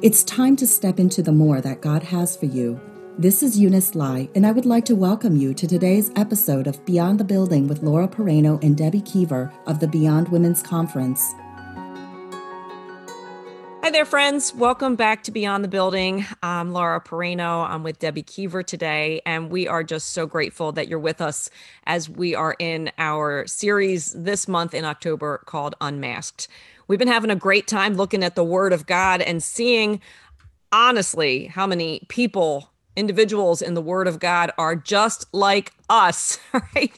It's time to step into the more that God has for you. This is Eunice Lai, and I would like to welcome you to today's episode of Beyond the Building with Laura Pereno and Debbie Kiever of the Beyond Women's Conference. There, friends. Welcome back to Beyond the Building. I'm Laura Pereno. I'm with Debbie Kiever today, and we are just so grateful that you're with us as we are in our series this month in October called Unmasked. We've been having a great time looking at the Word of God and seeing, honestly, how many people individuals in the word of god are just like us right?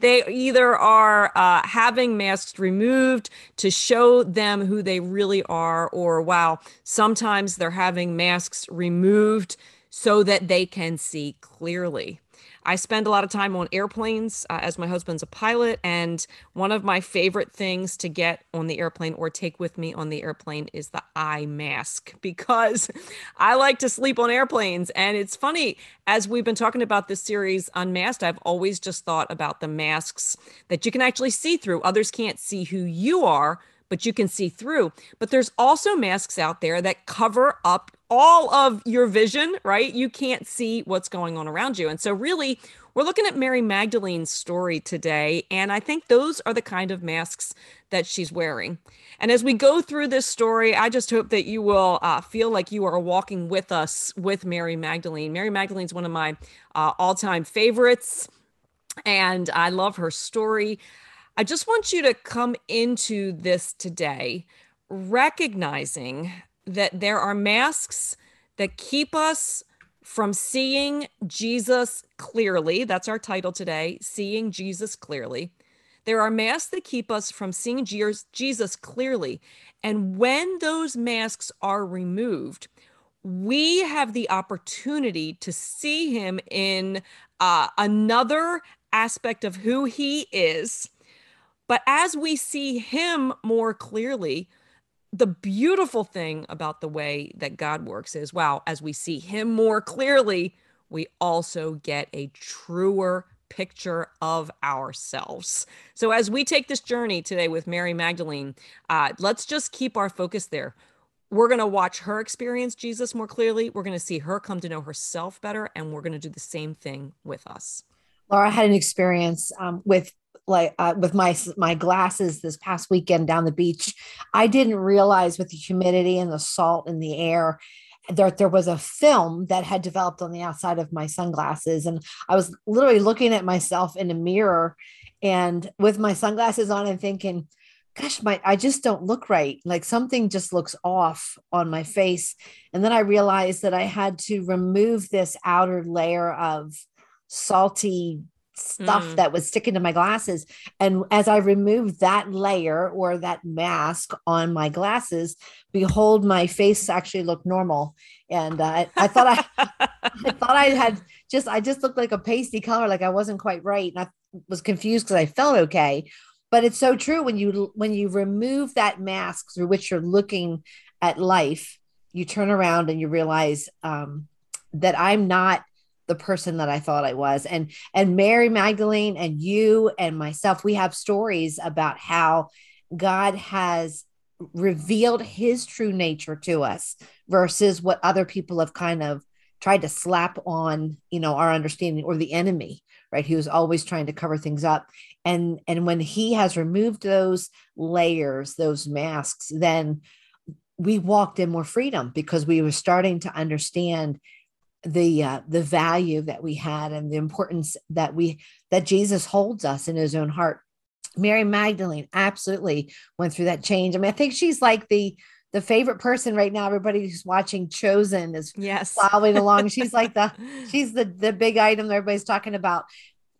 They either are uh, having masks removed to show them who they really are or wow sometimes they're having masks removed so that they can see clearly I spend a lot of time on airplanes uh, as my husband's a pilot. And one of my favorite things to get on the airplane or take with me on the airplane is the eye mask because I like to sleep on airplanes. And it's funny, as we've been talking about this series Unmasked, I've always just thought about the masks that you can actually see through. Others can't see who you are but you can see through. But there's also masks out there that cover up all of your vision, right? You can't see what's going on around you. And so, really, we're looking at Mary Magdalene's story today. And I think those are the kind of masks that she's wearing. And as we go through this story, I just hope that you will uh, feel like you are walking with us with Mary Magdalene. Mary Magdalene's one of my uh, all time favorites. And I love her story. I just want you to come into this today recognizing that there are masks that keep us from seeing Jesus clearly. That's our title today Seeing Jesus Clearly. There are masks that keep us from seeing Jesus clearly. And when those masks are removed, we have the opportunity to see him in uh, another aspect of who he is but as we see him more clearly, the beautiful thing about the way that God works is wow, as we see him more clearly, we also get a truer picture of ourselves. So, as we take this journey today with Mary Magdalene, uh, let's just keep our focus there. We're going to watch her experience Jesus more clearly. We're going to see her come to know herself better, and we're going to do the same thing with us. Laura had an experience um, with like uh, with my my glasses this past weekend down the beach i didn't realize with the humidity and the salt in the air that there was a film that had developed on the outside of my sunglasses. And i was literally looking at myself in a mirror and with my sunglasses on and thinking gosh my i just don't look right. Like something just looks off on my face. And then i realized that i had to remove this outer layer of salty stuff mm. that was sticking to my glasses. And as I removed that layer or that mask on my glasses, behold, my face actually looked normal. And uh, I thought I, I thought I had just, I just looked like a pasty color, like I wasn't quite right. And I was confused because I felt okay. But it's so true when you when you remove that mask through which you're looking at life, you turn around and you realize um, that I'm not the person that I thought I was. And and Mary Magdalene and you and myself, we have stories about how God has revealed his true nature to us versus what other people have kind of tried to slap on, you know, our understanding or the enemy, right? He was always trying to cover things up. And and when he has removed those layers, those masks, then we walked in more freedom because we were starting to understand the uh, the value that we had and the importance that we that Jesus holds us in his own heart. Mary Magdalene absolutely went through that change. I mean, I think she's like the the favorite person right now. Everybody who's watching Chosen is yes following along. She's like the she's the the big item that everybody's talking about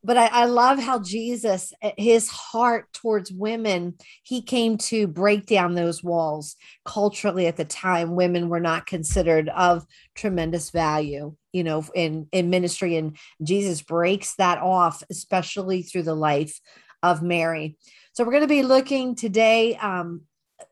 but I, I, love how Jesus, eh, his heart towards women, he came to break down those walls. Culturally, at the time, women were not considered of tremendous value, you know, in in ministry, and Jesus breaks that off, especially through the life of Mary. So we're going to be looking today um,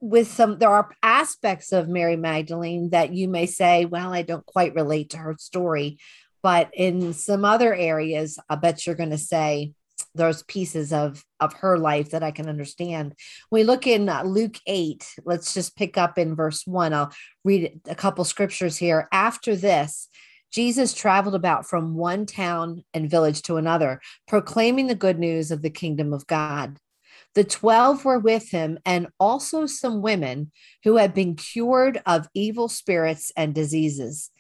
with some. There are aspects of Mary Magdalene that you may say, "Well, I don't quite relate to her story." But in some other areas, I bet you're going to say, those pieces of of her life that I can understand. We look in uh, Luke 8, let's just pick up in verse 1. I'll read a couple scriptures here. After this, Jesus traveled about from one town and village to another, proclaiming the good news of the kingdom of God. The 12 were with him, and also some women who had been cured of evil spirits and diseases.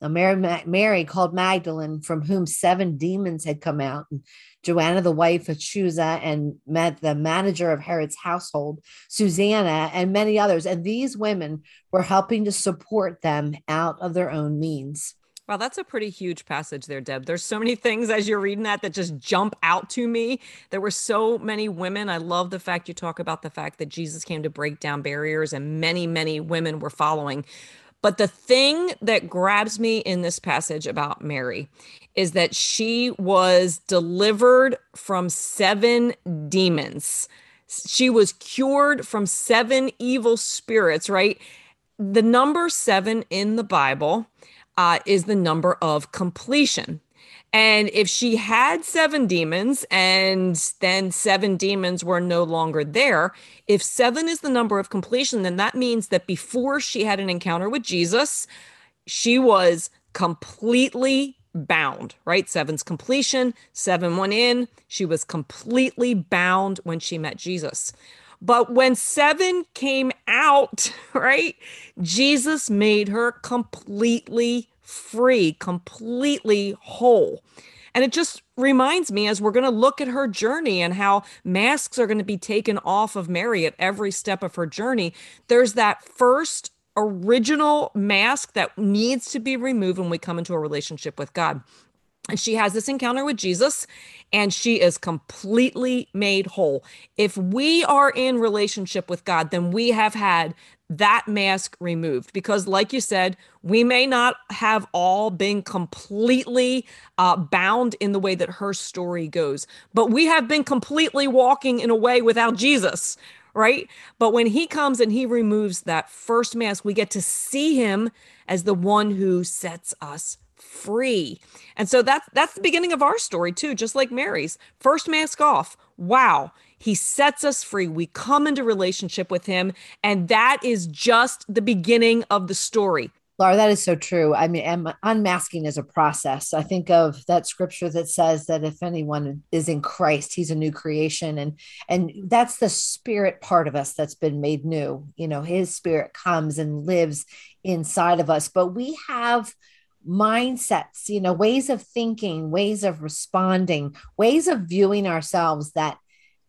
Mary, Mary called Magdalene, from whom seven demons had come out, and Joanna, the wife of Chuza, and met the manager of Herod's household, Susanna, and many others. And these women were helping to support them out of their own means. Wow, that's a pretty huge passage there, Deb. There's so many things as you're reading that that just jump out to me. There were so many women. I love the fact you talk about the fact that Jesus came to break down barriers and many, many women were following. But the thing that grabs me in this passage about Mary is that she was delivered from seven demons. She was cured from seven evil spirits, right? The number seven in the Bible uh, is the number of completion. And if she had seven demons and then seven demons were no longer there, if seven is the number of completion, then that means that before she had an encounter with Jesus, she was completely bound, right? Seven's completion, seven went in. She was completely bound when she met Jesus. But when seven came out, right, Jesus made her completely free, completely whole. And it just reminds me as we're going to look at her journey and how masks are going to be taken off of Mary at every step of her journey, there's that first original mask that needs to be removed when we come into a relationship with God. And she has this encounter with Jesus and she is completely made whole. If we are in relationship with God, then we have had that mask removed because like you said we may not have all been completely uh, bound in the way that her story goes but we have been completely walking in a way without jesus right but when he comes and he removes that first mask we get to see him as the one who sets us free. And so that's that's the beginning of our story too, just like Mary's. First mask off. Wow. He sets us free. We come into relationship with him and that is just the beginning of the story. Laura, that is so true. I mean, unmasking is a process. I think of that scripture that says that if anyone is in Christ, he's a new creation. And and that's the spirit part of us that's been made new. You know, his spirit comes and lives inside of us. But we have mindsets, you know, ways of thinking, ways of responding, ways of viewing ourselves that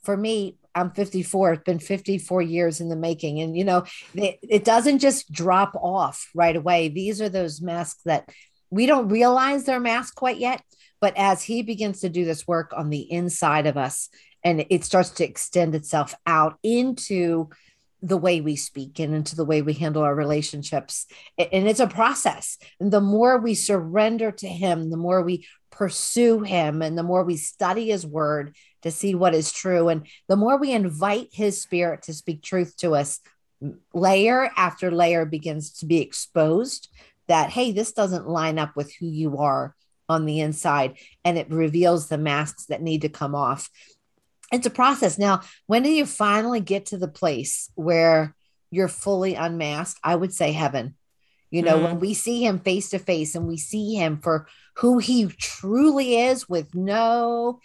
for me, I'm 54, it's been 54 years in the making. And, you know, it, it doesn't just drop off right away. These are those masks that we don't realize they're masks quite yet. But as he begins to do this work on the inside of us, and it starts to extend itself out into the way we speak and into the way we handle our relationships. And it's a process. And the more we surrender to Him, the more we pursue Him, and the more we study His Word to see what is true, and the more we invite His Spirit to speak truth to us, layer after layer begins to be exposed that, hey, this doesn't line up with who you are on the inside. And it reveals the masks that need to come off it's a process. Now, when do you finally get to the place where you're fully unmasked? I would say heaven. You know, mm when we see him face to face and we see him for who he truly is with no,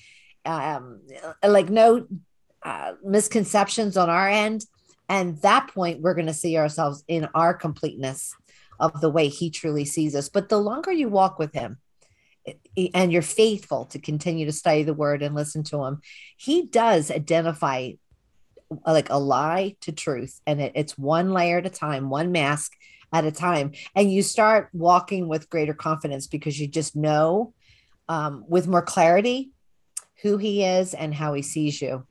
um, like no uh, misconceptions on our end. And that point, we're going to see ourselves in our completeness of the way he truly sees us. But the longer you walk with him, and you're faithful to continue to study the word and listen to him, he does identify like a lie to truth. And it, it's one layer at a time, one mask at a time. And you start walking with greater confidence because you just know um, with more clarity who he is and how he sees you.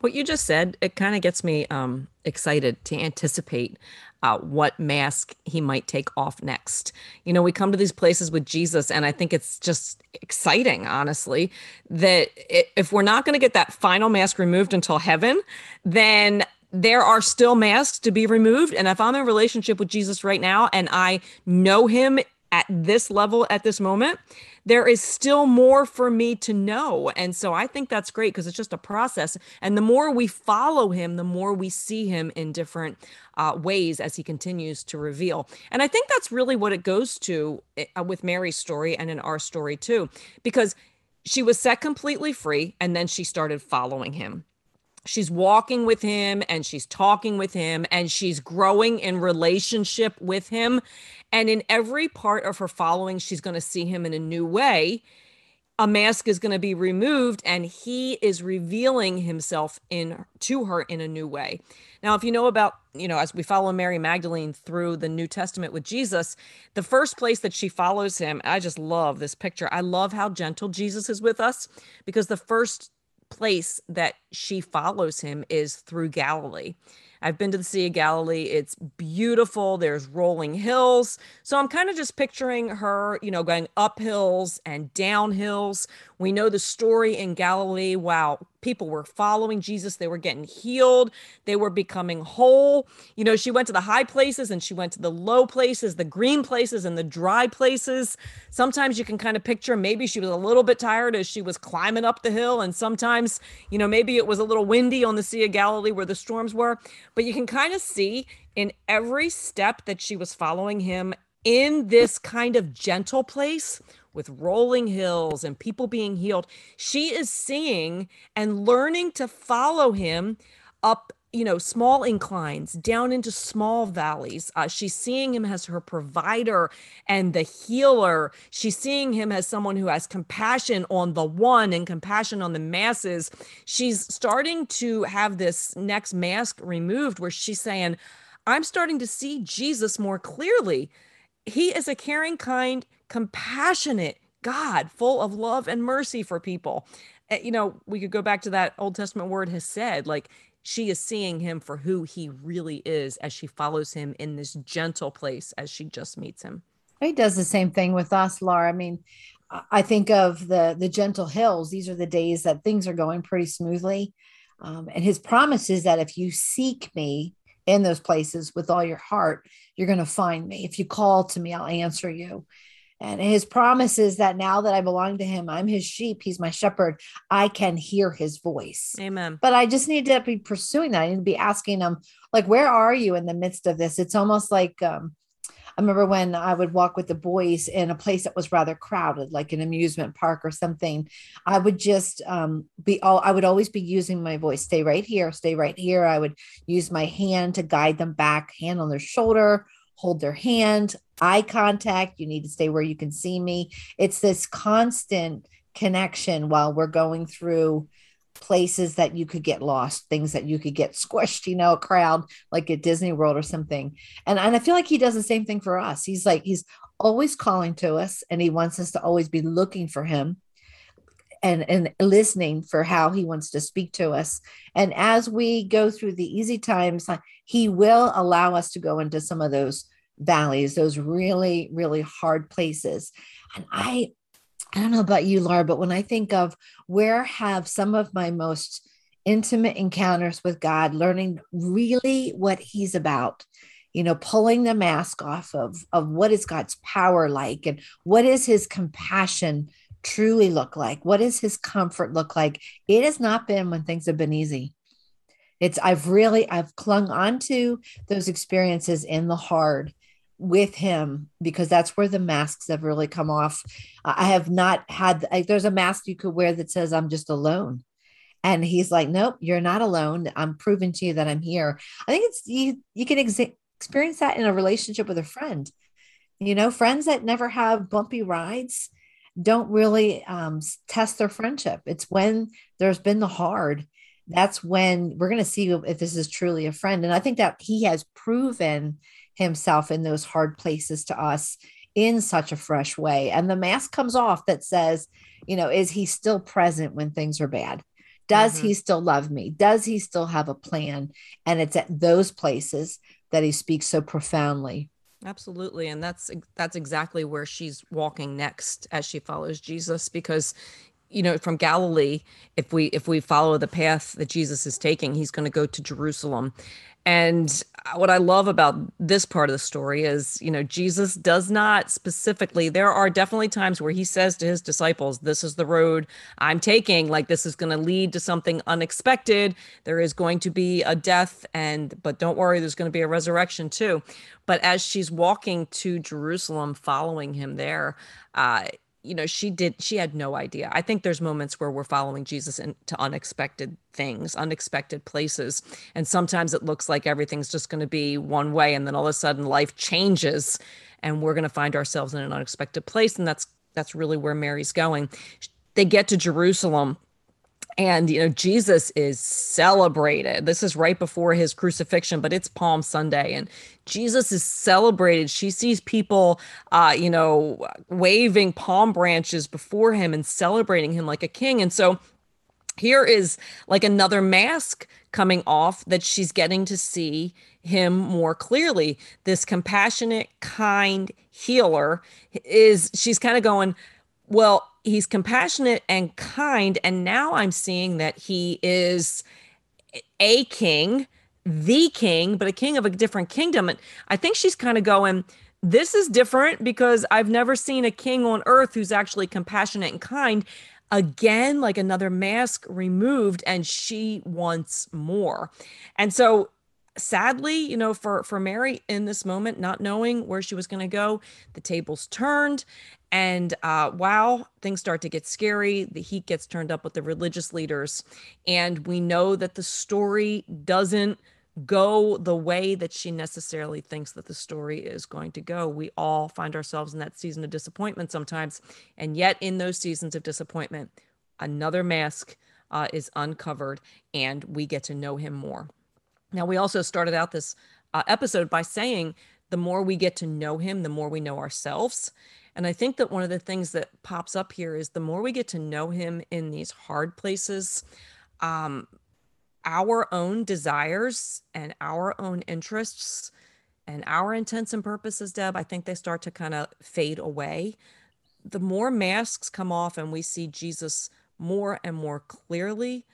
What you just said, it kind of gets me um, excited to anticipate uh, what mask he might take off next. You know, we come to these places with Jesus, and I think it's just exciting, honestly, that if we're not going to get that final mask removed until heaven, then there are still masks to be removed. And if I'm in relationship with Jesus right now and I know him at this level at this moment, there is still more for me to know. And so I think that's great because it's just a process. And the more we follow him, the more we see him in different uh, ways as he continues to reveal. And I think that's really what it goes to uh, with Mary's story and in our story too, because she was set completely free and then she started following him she's walking with him and she's talking with him and she's growing in relationship with him. And in every part of her following she's going to see him in a new way. A mask is going to be removed and he is revealing himself in to her in a new way. Now if you know about you know as we follow mary magdalene through the new testament with jesus the first place that she follows him i just love this picture. I love how gentle jesus is with us because the first place that she follows him is through Galilee. I've been to the Sea of Galilee. It's beautiful. There's rolling hills. So I'm kind of just picturing her, you know, going up hills and down hills. We know the story in Galilee. Wow, people were following Jesus. They were getting healed. They were becoming whole. You know, she went to the high places and she went to the low places, the green places and the dry places. Sometimes you can kind of picture maybe she was a little bit tired as she was climbing up the hill. And sometimes, you know, maybe it was a little windy on the Sea of Galilee where the storms were. But you can kind of see in every step that she was following him in this kind of gentle place with rolling hills and people being healed. She is seeing and learning to follow him up you know, small inclines down into small valleys. Uh, she's seeing him as her provider and the healer. She's seeing him as someone who has compassion on the one and compassion on the masses. She's starting to have this next mask removed where she's saying, I'm starting to see Jesus more clearly. He is a caring, kind, compassionate God, full of love and mercy for people. Eh, you know, we could go back to that Old Testament word has said, like, she is seeing him for who he really is as she follows him in this gentle place as she just meets him. He does the same thing with us, Laura. I mean, I think of the the gentle hills. These are the days that things are going pretty smoothly, um, and his promise is that if you seek me in those places with all your heart, you're going to find me. If you call to me, I'll answer you. And his promise is that now that I belong to him, I'm his sheep, he's my shepherd, I can hear his voice. Amen. But I just need to be pursuing that. I need to be asking him, like, where are you in the midst of this? It's almost like um, I remember when I would walk with the boys in a place that was rather crowded, like an amusement park or something. I would just um, be all, I would always be using my voice, stay right here, stay right here. I would use my hand to guide them back, hand on their shoulder hold their hand, eye contact. You need to stay where you can see me. It's this constant connection while we're going through places that you could get lost, things that you could get squished, you know, a crowd like at Disney World or something. And, and I feel like he does the same thing for us. He's like, he's always calling to us and he wants us to always be looking for him and and listening for how he wants to speak to us and as we go through the easy times he will allow us to go into some of those valleys those really really hard places and i i don't know about you laura but when i think of where have some of my most intimate encounters with god learning really what he's about you know pulling the mask off of of what is god's power like and what is his compassion truly look like? What does his comfort look like? It has not been when things have been easy. It's I've really I've clung onto those experiences in the hard with him because that's where the masks have really come off. I have not had there's a mask you could wear that says I'm just alone. And he's like, nope, you're not alone. I'm proving to you that I'm here. I think it's you. You can ex- experience that in a relationship with a friend. You know, friends that never have bumpy rides don't really um, test their friendship. It's when there's been the hard. That's when we're going to see if this is truly a friend. And I think that he has proven himself in those hard places to us in such a fresh way. And the mask comes off that says, you know, is he still present when things are bad? Does mm-hmm. he still love me? Does he still have a plan? And it's at those places that he speaks so profoundly Absolutely. And that's that's exactly where she's walking next as she follows Jesus because you know from galilee if we if we follow the path that jesus is taking he's going to go to jerusalem and what I love about this part of the story is, you know, Jesus does not specifically, there are definitely times where he says to his disciples, This is the road I'm taking. Like, this is going to lead to something unexpected. There is going to be a death, and, but don't worry, there's going to be a resurrection too. But as she's walking to Jerusalem, following him there, uh, you know she did she had no idea. I think there's moments where we're following jesus into unexpected things unexpected places. And sometimes it looks like everything's just going to be one way and then all of a sudden life changes and we're going to find ourselves in an unexpected place. And that's that's really where mary's going. They get to jerusalem and you know jesus is celebrated. This is right before his crucifixion but it's palm sunday and jesus is celebrated. She sees people uh you know waving palm branches before him and celebrating him like a king. And so here is like another mask coming off that she's getting to see him more clearly. This compassionate kind healer is she's kind of going well he's compassionate and kind and now i'm seeing that he is a king the king but a king of a different kingdom. And i think she's kind of going this is different because i've never seen a king on earth who's actually compassionate and kind. Again like another mask removed and she wants more. And so sadly you know for for mary in this moment not knowing where she was going to go the tables turned and uh, wow, things start to get scary. The heat gets turned up with the religious leaders. And we know that the story doesn't go the way that she necessarily thinks that the story is going to go. We all find ourselves in that season of disappointment sometimes. And yet, in those seasons of disappointment, another mask uh, is uncovered and we get to know him more. Now, we also started out this uh, episode by saying the more we get to know him, the more we know ourselves. And I think that one of the things that pops up here is the more we get to know him in these hard places, um, our own desires and our own interests and our intents and purposes, Deb, I think they start to kind of fade away. The more masks come off and we see Jesus more and more clearly,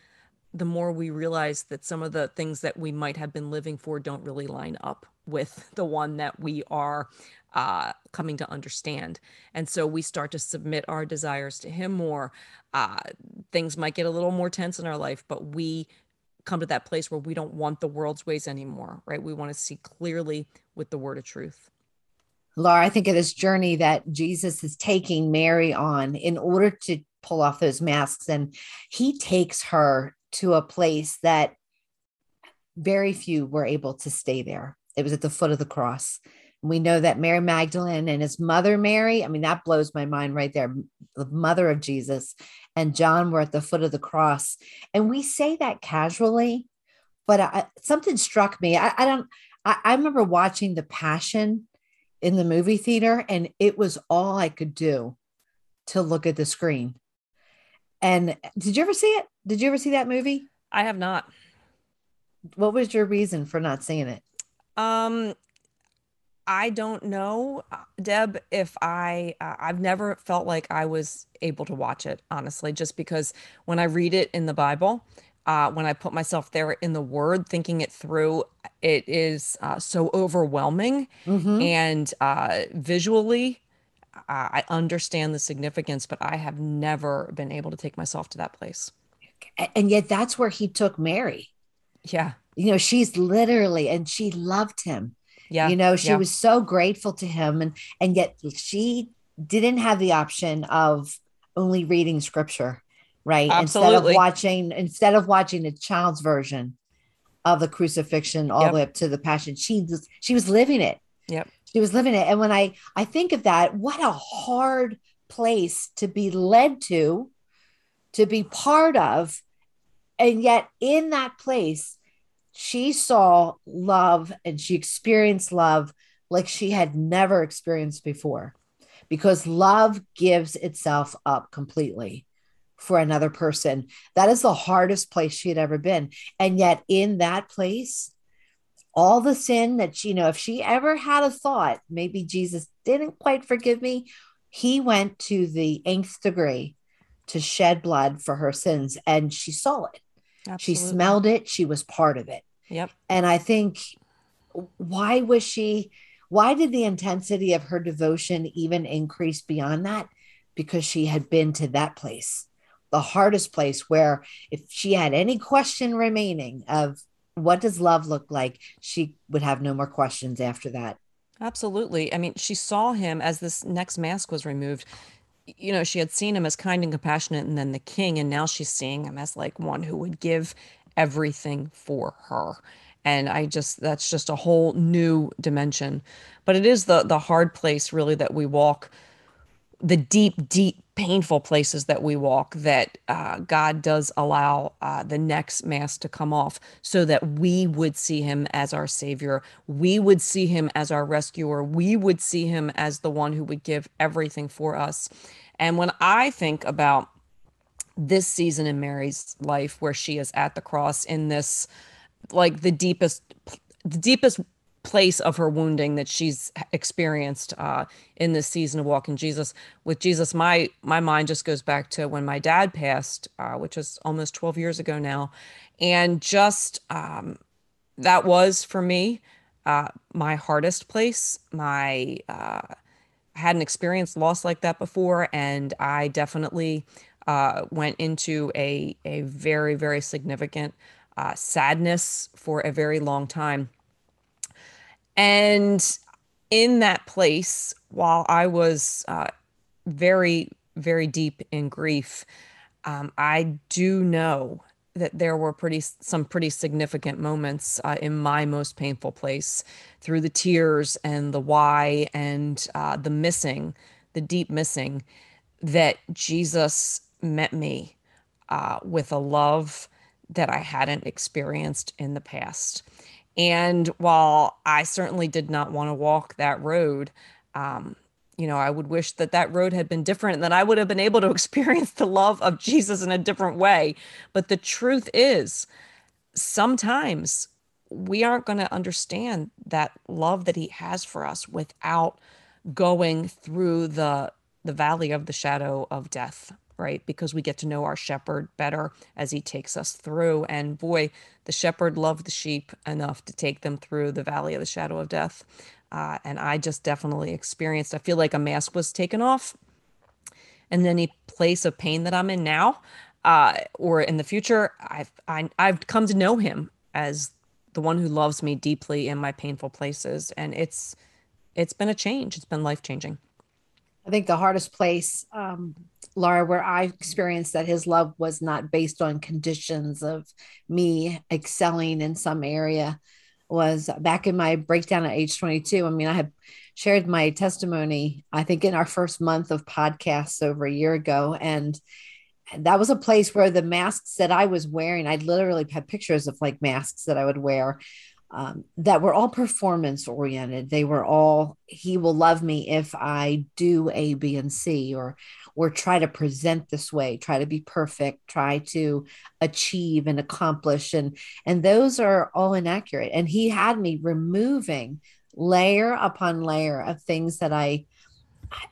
the more we realize that some of the things that we might have been living for don't really line up with the one that we are uh, coming to understand. And so we start to submit our desires to Him more. Uh, things might get a little more tense in our life, but we come to that place where we don't want the world's ways anymore, right? We want to see clearly with the word of truth. Laura, I think of this journey that Jesus is taking Mary on in order to pull off those masks. And he takes her to a place that very few were able to stay there. It was at the foot of the cross. We know that Mary Magdalene and his mother Mary, I mean, that blows my mind right there. The mother of Jesus and John were at the foot of the cross. And we say that casually, but I, something struck me. I, I don't, I, I remember watching The Passion in the movie theater, and it was all I could do to look at the screen. And did you ever see it? Did you ever see that movie? I have not. What was your reason for not seeing it? Um, I don't know, uh, Deb, if I, uh, I've never felt like I was able to watch it, honestly, just because when I read it in the Bible, uh, when I put myself there in the word, thinking it through, it is uh, so overwhelming. Mm-hmm. And uh, visually, uh, I understand the significance, but I have never been able to take myself to that place. And yet, that's where he took Mary. Yeah. You know, she's literally, and she loved him yeah. You know, she yeah. was so grateful to him and and yet she didn't have the option of only reading scripture, right? Absolutely. Instead of watching instead of watching the child's version of the crucifixion all yep. the way up to the passion, she she was living it. Yep. She was living it. And when I I think of that, what a hard place to be led to, to be part of. And yet in that place, she saw love and she experienced love like she had never experienced before because love gives itself up completely for another person. That is the hardest place she had ever been. And yet, in that place, all the sin that she, you know, if she ever had a thought, maybe Jesus didn't quite forgive me, he went to the nth degree to shed blood for her sins and she saw it Absolutely. she smelled it she was part of it Yep. and i think why was she why did the intensity of her devotion even increase beyond that because she had been to that place the hardest place where if she had any question remaining of what does love look like she would have no more questions after that Absolutely. I mean, she saw him as this next mask was removed. You know, she had seen him as kind and compassionate and then the king, and now she's seeing him as like one who would give everything for her. And I just that's just a whole new dimension. But it is the the hard place really that we walk the deep, deep, painful places that we walk that uh, God does allow uh, the next mask to come off so that we would see him as our savior. We would see him as our rescuer. We would see him as the one who would give everything for us. And when I think about this season in Mary's life where she is at the cross in this like the deepest the deepest place of her wounding that she's experienced uh, in this season of walking Jesus with Jesus. My my mind just goes back to when my dad passed, uh, which was almost 12 years ago now, and just um, that was for me uh, my hardest place. My uh, I hadn't experienced loss like that before, and I definitely uh, went into a a very very significant uh, sadness for a very long time. And in that place, while I was uh, very, very deep in grief, um, I do know that there were pretty some pretty significant moments uh, in my most painful place through the tears and the why and uh, the missing, the deep missing, that Jesus met me uh, with a love that I hadn't experienced in the past. And while I certainly did not want to walk that road, um, you know, I would wish that that road had been different and that I would have been able to experience the love of Jesus in a different way. But the truth is, sometimes we aren't going to understand that love that he has for us without going through the the valley of the shadow of death right? Because we get to know our shepherd better as he takes us through. And boy, the shepherd loved the sheep enough to take them through the valley of the shadow of death. Uh, and I just definitely experienced, I feel like a mask was taken off. And any place of pain that I'm in now, uh, or in the future, I've I, I've come to know him as the one who loves me deeply in my painful places, and it's it's been a change. It's been life changing. I think the hardest place, um, Laura, where I experienced that his love was not based on conditions of me excelling in some area was back in my breakdown at age 22. I mean, I had shared my testimony, I think, in our first month of podcasts over a year ago. And that was a place where the masks that I was wearing, I literally had pictures of like masks that I would wear um, that were all performance oriented. They were all, he will love me if I do A, B, and C, or or try to present this way, try to be perfect, try to achieve and accomplish. And and those are all inaccurate. And he had me removing layer upon layer of things that I,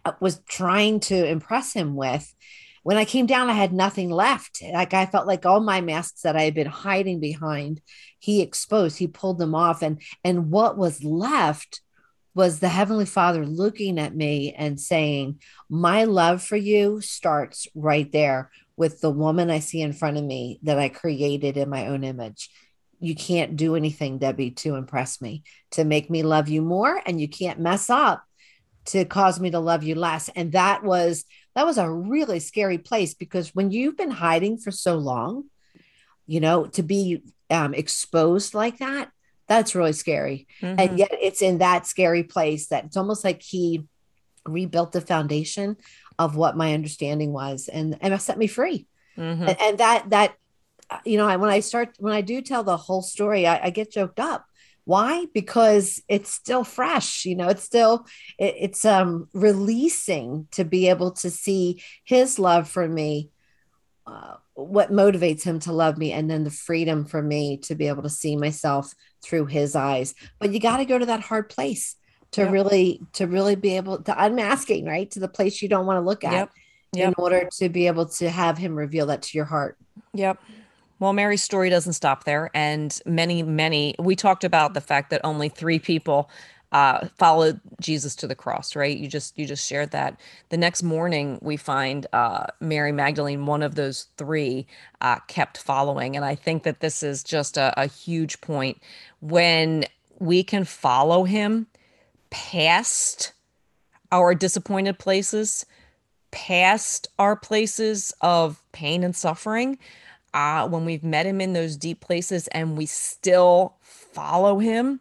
I was trying to impress him with when I came down, I had nothing left. Like I felt like all my masks that I had been hiding behind, he exposed, he pulled them off. And and what was left was the Heavenly Father looking at me and saying, My love for you starts right there with the woman I see in front of me that I created in my own image. You can't do anything, Debbie, to impress me, to make me love you more. And you can't mess up to cause me to love you less. And that was that was a really scary place because when you've been hiding for so long, you know, to be um, exposed like that, that's really scary. Mm-hmm. And yet it's in that scary place that it's almost like he rebuilt the foundation of what my understanding was and, and set me free. Mm-hmm. And, and, that, that, uh, you know, I, when I start, when I do tell the whole story, I, I get joked up why because it's still fresh you know it's still it, it's um releasing to be able to see his love for me uh, what motivates him to love me and then the freedom for me to be able to see myself through his eyes but you got to go to that hard place to yep. really to really be able to unmasking right to the place you don't want to look at yep. yep. in order to be able to have him reveal that to your heart. Yep. Well, Mary's story doesn't stop there. And many, many, we talked about the fact that only three people uh, followed Jesus to the cross, right? You just you just shared that. The next morning, we find uh, Mary Magdalene, one of those three, uh, kept following, and I think that this is just a, a huge point when we can follow Him past our disappointed places, past our places of pain and suffering. Uh, when we've met him in those deep places and we still follow him,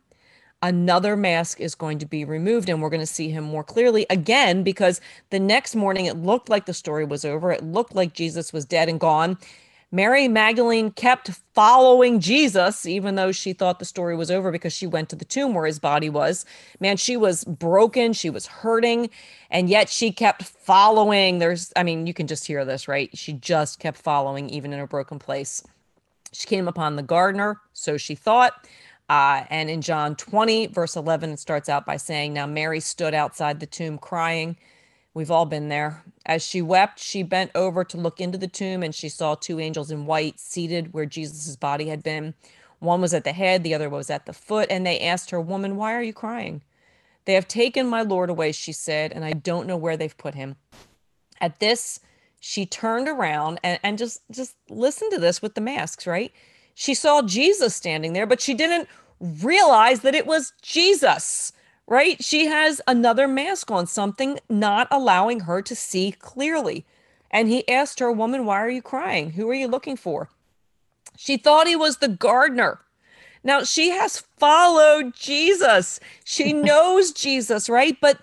another mask is going to be removed and we're going to see him more clearly again because the next morning it looked like the story was over. It looked like Jesus was dead and gone. Mary Magdalene kept following Jesus, even though she thought the story was over because she went to the tomb where his body was. Man, she was broken. She was hurting. And yet she kept following. There's, I mean, you can just hear this, right? She just kept following, even in a broken place. She came upon the gardener, so she thought. Uh, and in John 20, verse 11, it starts out by saying, Now Mary stood outside the tomb crying. We've all been there. As she wept, she bent over to look into the tomb and she saw two angels in white seated where Jesus' body had been. One was at the head, the other was at the foot. And they asked her, Woman, why are you crying? They have taken my Lord away, she said, and I don't know where they've put him. At this, she turned around and, and just just listen to this with the masks, right? She saw Jesus standing there, but she didn't realize that it was Jesus, right? She has another mask on, something not allowing her to see clearly. And he asked her, Woman, why are you crying? Who are you looking for? She thought he was the gardener. Now, she has followed Jesus. She knows Jesus, right? But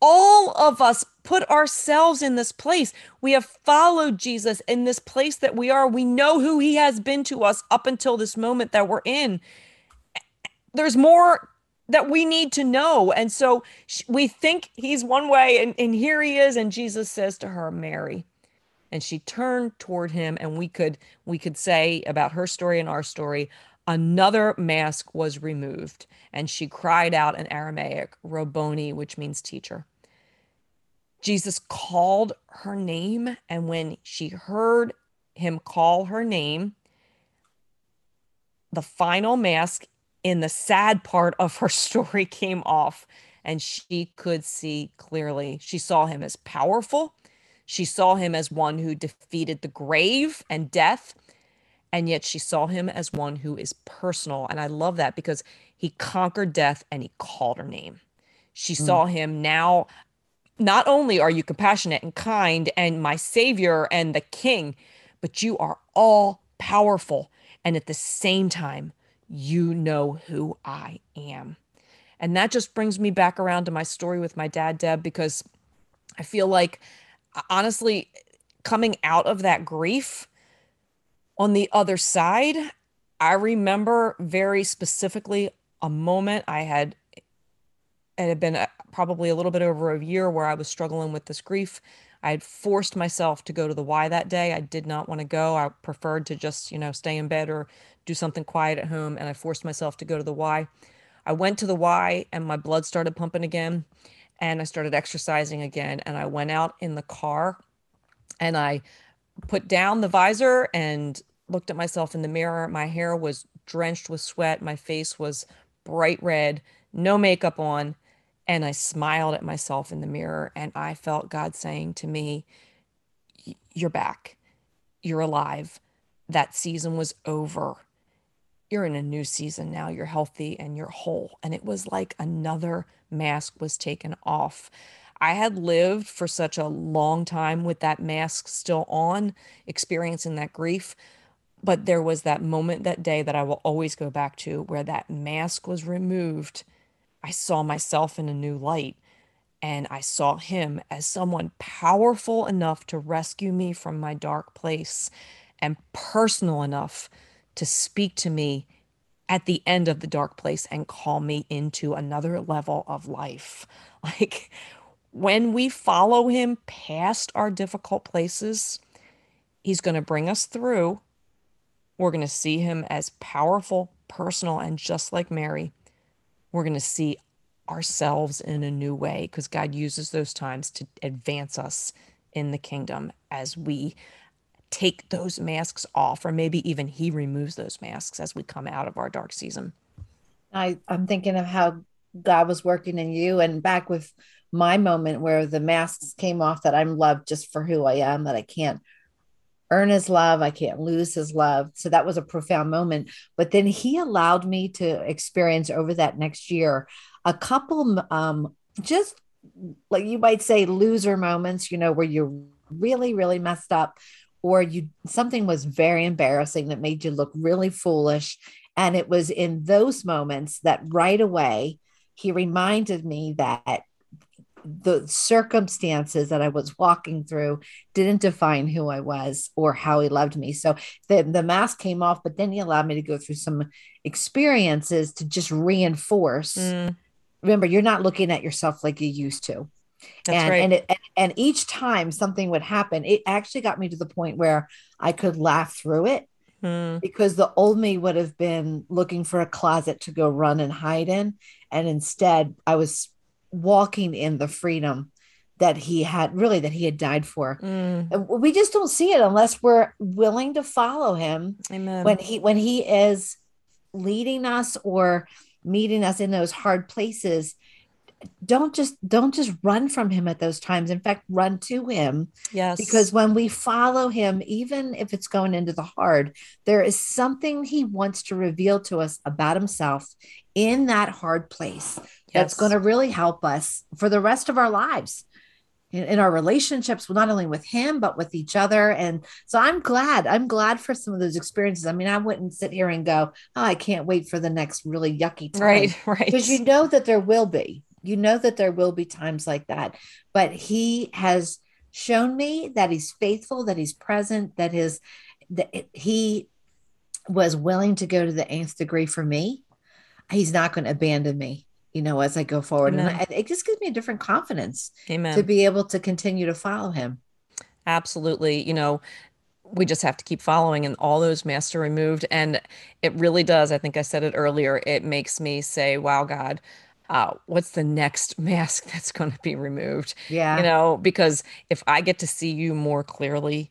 all of us put ourselves in this place. We have followed Jesus in this place that we are. We know who he has been to us up until this moment that we're in. There's more that we need to know. And so we think he's one way, and, and here he is. And Jesus says to her, Mary. And she turned toward him, and we could we could say about her story and our story, another mask was removed, and she cried out in Aramaic, Rabboni, which means teacher. Jesus called her name, and when she heard him call her name, the final mask in the sad part of her story came off, and she could see clearly. She saw him as powerful. She saw him as one who defeated the grave and death. And yet she saw him as one who is personal. And I love that because he conquered death and he called her name. She mm. saw him now not only are you compassionate and kind and my savior and the king, but you are all powerful. And at the same time, you know who I am. And that just brings me back around to my story with my dad, Deb, because I feel like, uh, honestly, coming out of that grief on the other side, I remember very specifically a moment I had it had been a, probably a little bit over a year where I was struggling with this grief. I had forced myself to go to the Y that day. I did not want to go. I preferred to just, you know, stay in bed or do something quiet at home. And I forced myself to go to the Y. I went to the Y and my blood started pumping again. And I started exercising again. And I went out in the car and I put down the visor and looked at myself in the mirror. My hair was drenched with sweat. My face was bright red, no makeup on. And I smiled at myself in the mirror and I felt God saying to me, You're back. You're alive. That season was over. You're in a new season now. You're healthy and you're whole. And it was like another mask was taken off. I had lived for such a long time with that mask still on, experiencing that grief. But there was that moment that day that I will always go back to where that mask was removed I saw myself in a new light and I saw him as someone powerful enough to rescue me from my dark place and personal enough to speak to me at the end of the dark place and call me into another level of life. Like when we follow him past our difficult places, he's going to bring us through. We're going to see him as powerful, personal, and just like Mary, we're going to see ourselves in a new way because God uses those times to advance us in the kingdom as we take those masks off, or maybe even He removes those masks as we come out of our dark season. I, I'm thinking of how God was working in you and back with my moment where the masks came off that I'm loved just for who I am, that I can't earn his love, I can't lose his love. So that was a profound moment. But then he allowed me to experience over that next year a couple um just like you might say loser moments, you know, where you really, really messed up or you something was very embarrassing that made you look really foolish. And it was in those moments that right away he reminded me that the circumstances that I was walking through didn't define who I was or how he loved me. So the, the mask came off, but then he allowed me to go through some experiences to just reinforce. Mm. Remember, you're not looking at yourself like you used to. That's and right. and, it, and and each time something would happen, it actually got me to the point where I could laugh through it mm. because the old me would have been looking for a closet to go run and hide in, and instead I was walking in the freedom that he had really that he had died for. Mm. We just don't see it unless we're willing to follow him Amen. when he when he is leading us or meeting us in those hard places don't just don't just run from him at those times. In fact run to him. Yes. Because when we follow him even if it's going into the hard there is something he wants to reveal to us about himself in that hard place yes. that's going to really help us for the rest of our lives. In, in, our relationships not only with him but with each other. And so i'm glad i'm glad for some of those experiences. I mean i wouldn't sit here and go oh i can't wait for the next really yucky time. right. Right because you know that there will be you know that there will be times like that but he has shown me that he's faithful that he's present that his that he was willing to go to the nth degree for me. He's not going to abandon me you know as i go forward. Amen. and it just gives me a different confidence Amen. to be able to continue to follow him. Absolutely. You know we just have to keep following and all those masks are removed. And it really does i think i said it earlier it makes me say wow god uh, what's the next mask that's going to be removed? Yeah. You know, because if I get to see you more clearly,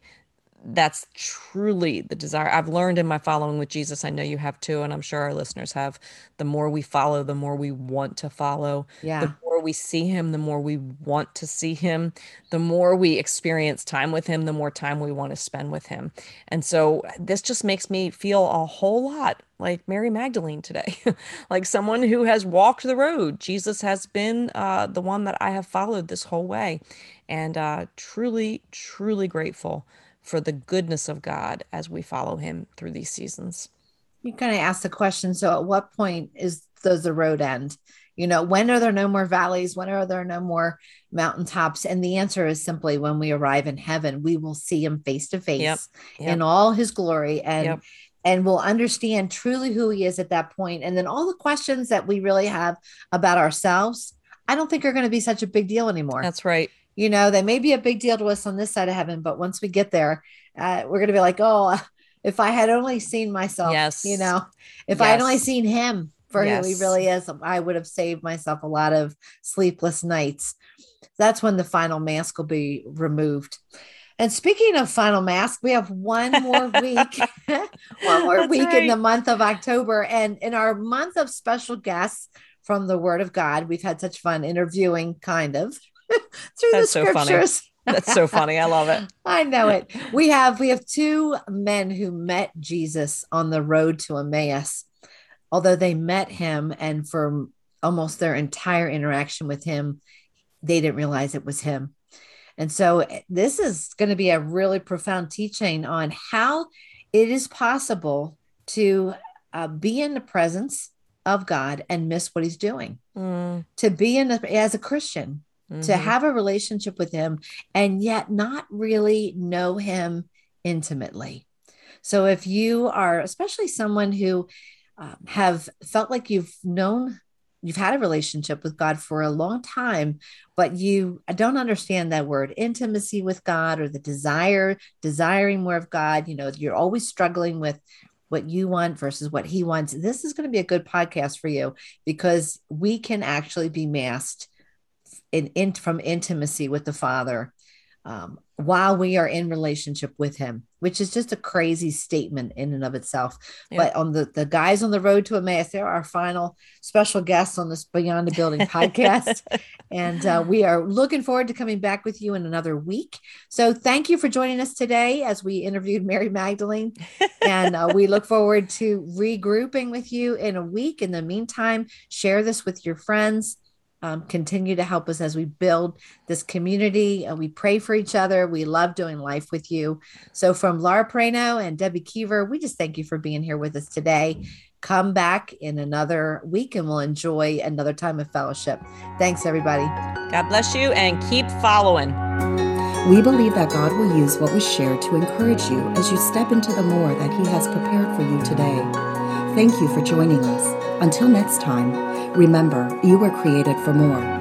that's truly the desire I've learned in my following with Jesus. I know you have too, and I'm sure our listeners have. The more we follow, the more we want to follow. Yeah. The more we see him, the more we want to see him. The more we experience time with him, the more time we want to spend with him. And so this just makes me feel a whole lot like Mary Magdalene today, like someone who has walked the road. Jesus has been uh, the one that I have followed this whole way, and uh, truly, truly grateful for the goodness of God as we follow him through these seasons. You kind of ask the question so at what point is does the road end? You know, when are there no more valleys? When are there no more mountaintops? And the answer is simply when we arrive in heaven, we will see him face to face in all his glory and yep. and we'll understand truly who he is at that point. And then all the questions that we really have about ourselves, I don't think are going to be such a big deal anymore. That's right you know, they may be a big deal to us on this side of heaven, but once we get there, uh, we're going to be like, oh, if I had only seen myself, yes. you know, if yes. I had only seen him for yes. who he really is, I would have saved myself a lot of sleepless nights. That's when the final mask will be removed. And speaking of final mask, we have one more week, one more That's week right. in the month of October. And in our month of special guests from the Word of God, we've had such fun interviewing, kind of through That's the scriptures. So That's so funny. I love it. I know it. We have we have two men who met Jesus on the road to Emmaus. Although they met him and for almost their entire interaction with him, they didn't realize it was him. And so eh, this is going to be a really profound teaching on how it is possible to uh, be in the presence of God and miss what he's doing. Mm. To be in a, as a Christian, mm-hmm. to have a relationship with him and yet not really know him intimately. So if you are, especially someone who um, have felt like you've known you've had a relationship with God for a long time, but you don't understand that word intimacy with God or the desire, desiring more of God. You know, you're always struggling with what you want versus what he wants. This is going to be a good podcast for you because we can actually be masked in, in from intimacy with the Father um, while we are in relationship with him which is just a crazy statement in and of itself. Yeah. but on the the guys on the road to emmaus they're our final special guests on this beyond the building podcast. And uh, we are looking forward to coming back with you in another week. So thank you for joining us today as we interviewed mary magdalene. And uh, we look forward to regrouping with you in a week. In the meantime share this with your friends um, continue to help us as we build this community. and we pray for each other. We love doing life with you. So, from Laura Pereno and Debbie Kiever, we just thank you for being here with us today. Come back in another week and we'll enjoy another time of fellowship. Thanks, everybody. God bless you and keep following. We believe that God will use what was shared to encourage you as you step into the more that He has prepared for you today. Thank you for joining us. Until next time, remember you were created for more.